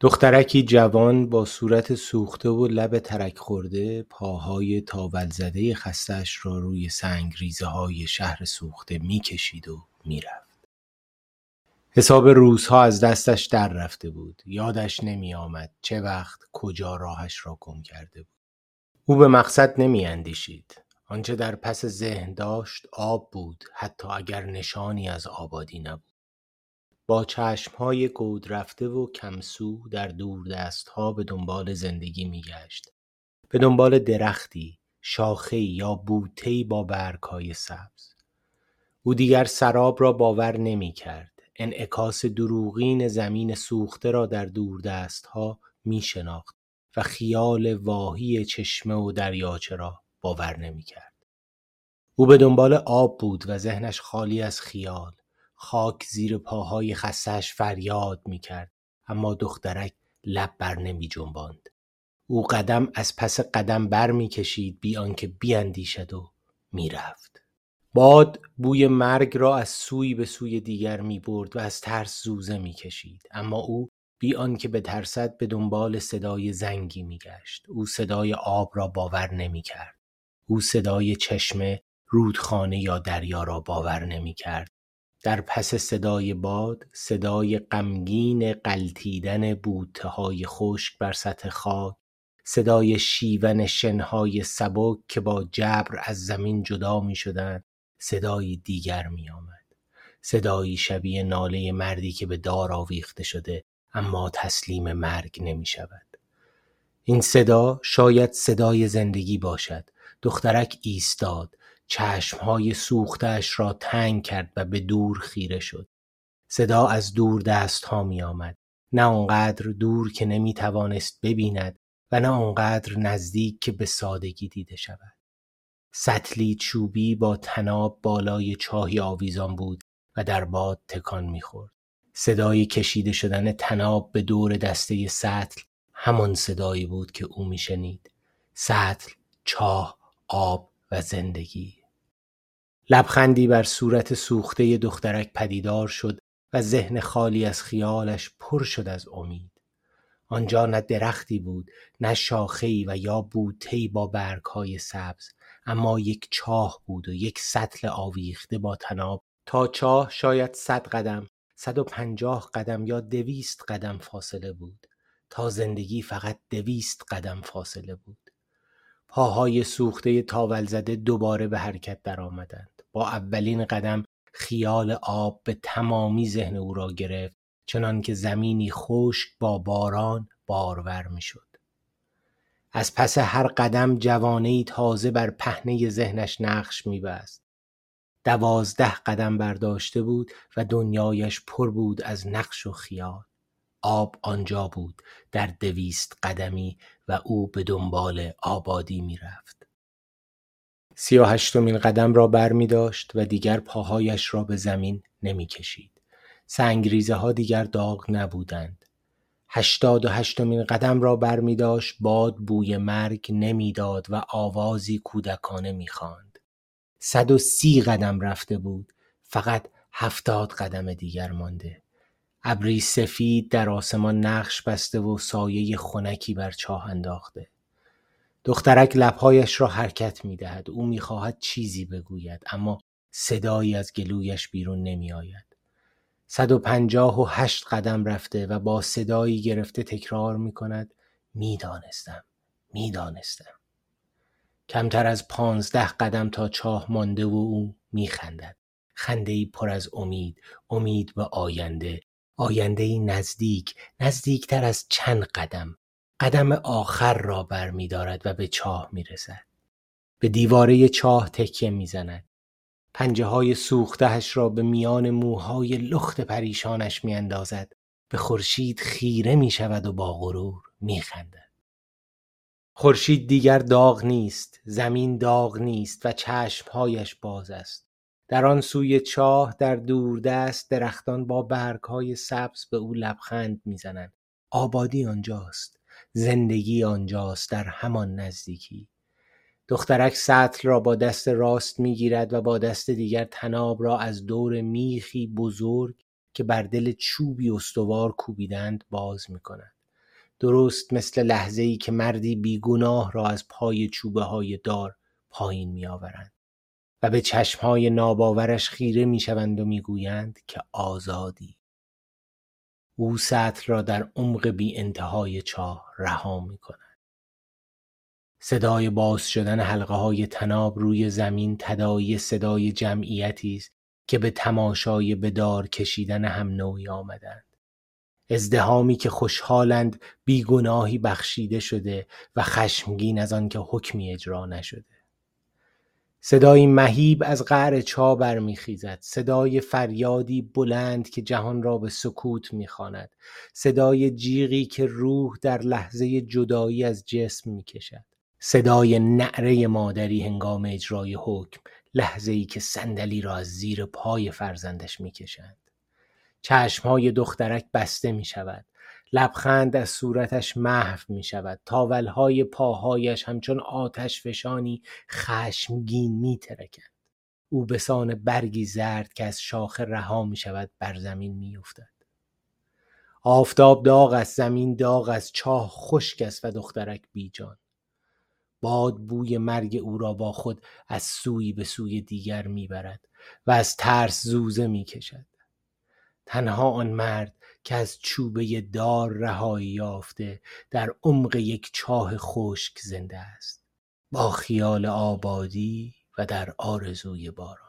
دخترکی جوان با صورت سوخته و لب ترک خورده پاهای تاول زده خستش را روی ریزه های شهر سوخته می‌کشید و می‌رفت. حساب روزها از دستش در رفته بود. یادش نمی آمد چه وقت کجا راهش را گم کرده بود. او به مقصد نمی اندیشید. آنچه در پس ذهن داشت آب بود حتی اگر نشانی از آبادی نبود. با چشمهای گود رفته و کمسو در ها به دنبال زندگی میگشت. به دنبال درختی، شاخه یا بوتهی با برگهای سبز. او دیگر سراب را باور نمی کرد. انعکاس دروغین زمین سوخته را در ها می شناخت و خیال واهی چشمه و دریاچه را باور نمی کرد. او به دنبال آب بود و ذهنش خالی از خیال. خاک زیر پاهای خستش فریاد می‌کرد اما دخترک لب بر نمی جنباند. او قدم از پس قدم بر می کشید بی آنکه بیاندیشد و می‌رفت. باد بوی مرگ را از سوی به سوی دیگر می برد و از ترس زوزه می کشید. اما او بی آنکه به ترسد به دنبال صدای زنگی می گشت. او صدای آب را باور نمی کرد. او صدای چشمه رودخانه یا دریا را باور نمی کرد. در پس صدای باد صدای غمگین قلتیدن های خشک بر سطح خاک صدای شیون شنهای سبک که با جبر از زمین جدا می شدن صدایی دیگر می آمد. صدایی شبیه ناله مردی که به دار آویخته شده اما تسلیم مرگ نمی شود. این صدا شاید صدای زندگی باشد. دخترک ایستاد چشمهای سوختش را تنگ کرد و به دور خیره شد. صدا از دور دست ها می آمد. نه آنقدر دور که نمی توانست ببیند و نه آنقدر نزدیک که به سادگی دیده شود. سطلی چوبی با تناب بالای چاهی آویزان بود و در باد تکان می‌خورد. صدای کشیده شدن تناب به دور دسته سطل همان صدایی بود که او میشنید. سطل، چاه، آب و زندگی لبخندی بر صورت سوخته دخترک پدیدار شد و ذهن خالی از خیالش پر شد از امید. آنجا نه درختی بود نه شاخهای و یا بوتهی با برگهای سبز اما یک چاه بود و یک سطل آویخته با تناب تا چاه شاید صد قدم صد و پنجاه قدم یا دویست قدم فاصله بود. تا زندگی فقط دویست قدم فاصله بود. پاهای سوخته تاول زده دوباره به حرکت درآمدند. با اولین قدم خیال آب به تمامی ذهن او را گرفت چنان که زمینی خشک با باران بارور می‌شد. از پس هر قدم جوانه تازه بر پهنه ذهنش نقش میبست. دوازده قدم برداشته بود و دنیایش پر بود از نقش و خیال. آب آنجا بود در دویست قدمی و او به دنبال آبادی می‌رفت. سی قدم را بر می داشت و دیگر پاهایش را به زمین نمی کشید. سنگریزه ها دیگر داغ نبودند. هشتاد و هشتمین قدم را بر می داشت باد بوی مرگ نمی‌داد و آوازی کودکانه می خاند. صد و سی قدم رفته بود. فقط هفتاد قدم دیگر مانده. ابری سفید در آسمان نقش بسته و سایه خنکی بر چاه انداخته دخترک لبهایش را حرکت می دهد. او می خواهد چیزی بگوید اما صدایی از گلویش بیرون نمی آید. صد و پنجاه و هشت قدم رفته و با صدایی گرفته تکرار می کند می دانستم. می دانستم. کمتر از پانزده قدم تا چاه مانده و او می خندد. خنده ای پر از امید، امید به آینده، ای نزدیک، نزدیکتر از چند قدم، قدم آخر را برمیدارد و به چاه می‌رسد. به دیواره چاه تکیه می‌زند. پنجه های سوختهش را به میان موهای لخت پریشانش میاندازد. به خورشید خیره می شود و با غرور می خندد. خورشید دیگر داغ نیست، زمین داغ نیست و چشمهایش باز است. در آن سوی چاه در دوردست درختان با برگهای سبز به او لبخند می‌زنند آبادی آنجاست زندگی آنجاست در همان نزدیکی دخترک سطل را با دست راست می‌گیرد و با دست دیگر تناب را از دور میخی بزرگ که بر دل چوبی استوار کوبیدند باز می کند. درست مثل لحظه ای که مردی بیگناه را از پای چوبه های دار پایین می آورند و به چشمهای ناباورش خیره می شوند و می گویند که آزادی او سطل را در عمق بی انتهای چاه رها می کند. صدای باز شدن حلقه های تناب روی زمین تدایی صدای جمعیتی است که به تماشای بدار کشیدن هم نوعی آمدند. ازدهامی که خوشحالند بیگناهی بخشیده شده و خشمگین از آنکه حکمی اجرا نشده. صدایی مهیب از قعر چا برمیخیزد. صدای فریادی بلند که جهان را به سکوت می‌خواند. صدای جیغی که روح در لحظه جدایی از جسم می‌کشد. صدای نعره مادری هنگام اجرای حکم. لحظه ای که صندلی را از زیر پای فرزندش می‌کشند. چشمهای دخترک بسته می شود لبخند از صورتش محو می شود تاولهای پاهایش همچون آتش فشانی خشمگین می ترکند او به سان برگی زرد که از شاخه رها می شود بر زمین می افتد. آفتاب داغ است زمین داغ است چاه خشک است و دخترک بیجان. باد بوی مرگ او را با خود از سوی به سوی دیگر می‌برد و از ترس زوزه می‌کشد. تنها آن مرد که از چوبه دار رهایی یافته در عمق یک چاه خشک زنده است با خیال آبادی و در آرزوی باران.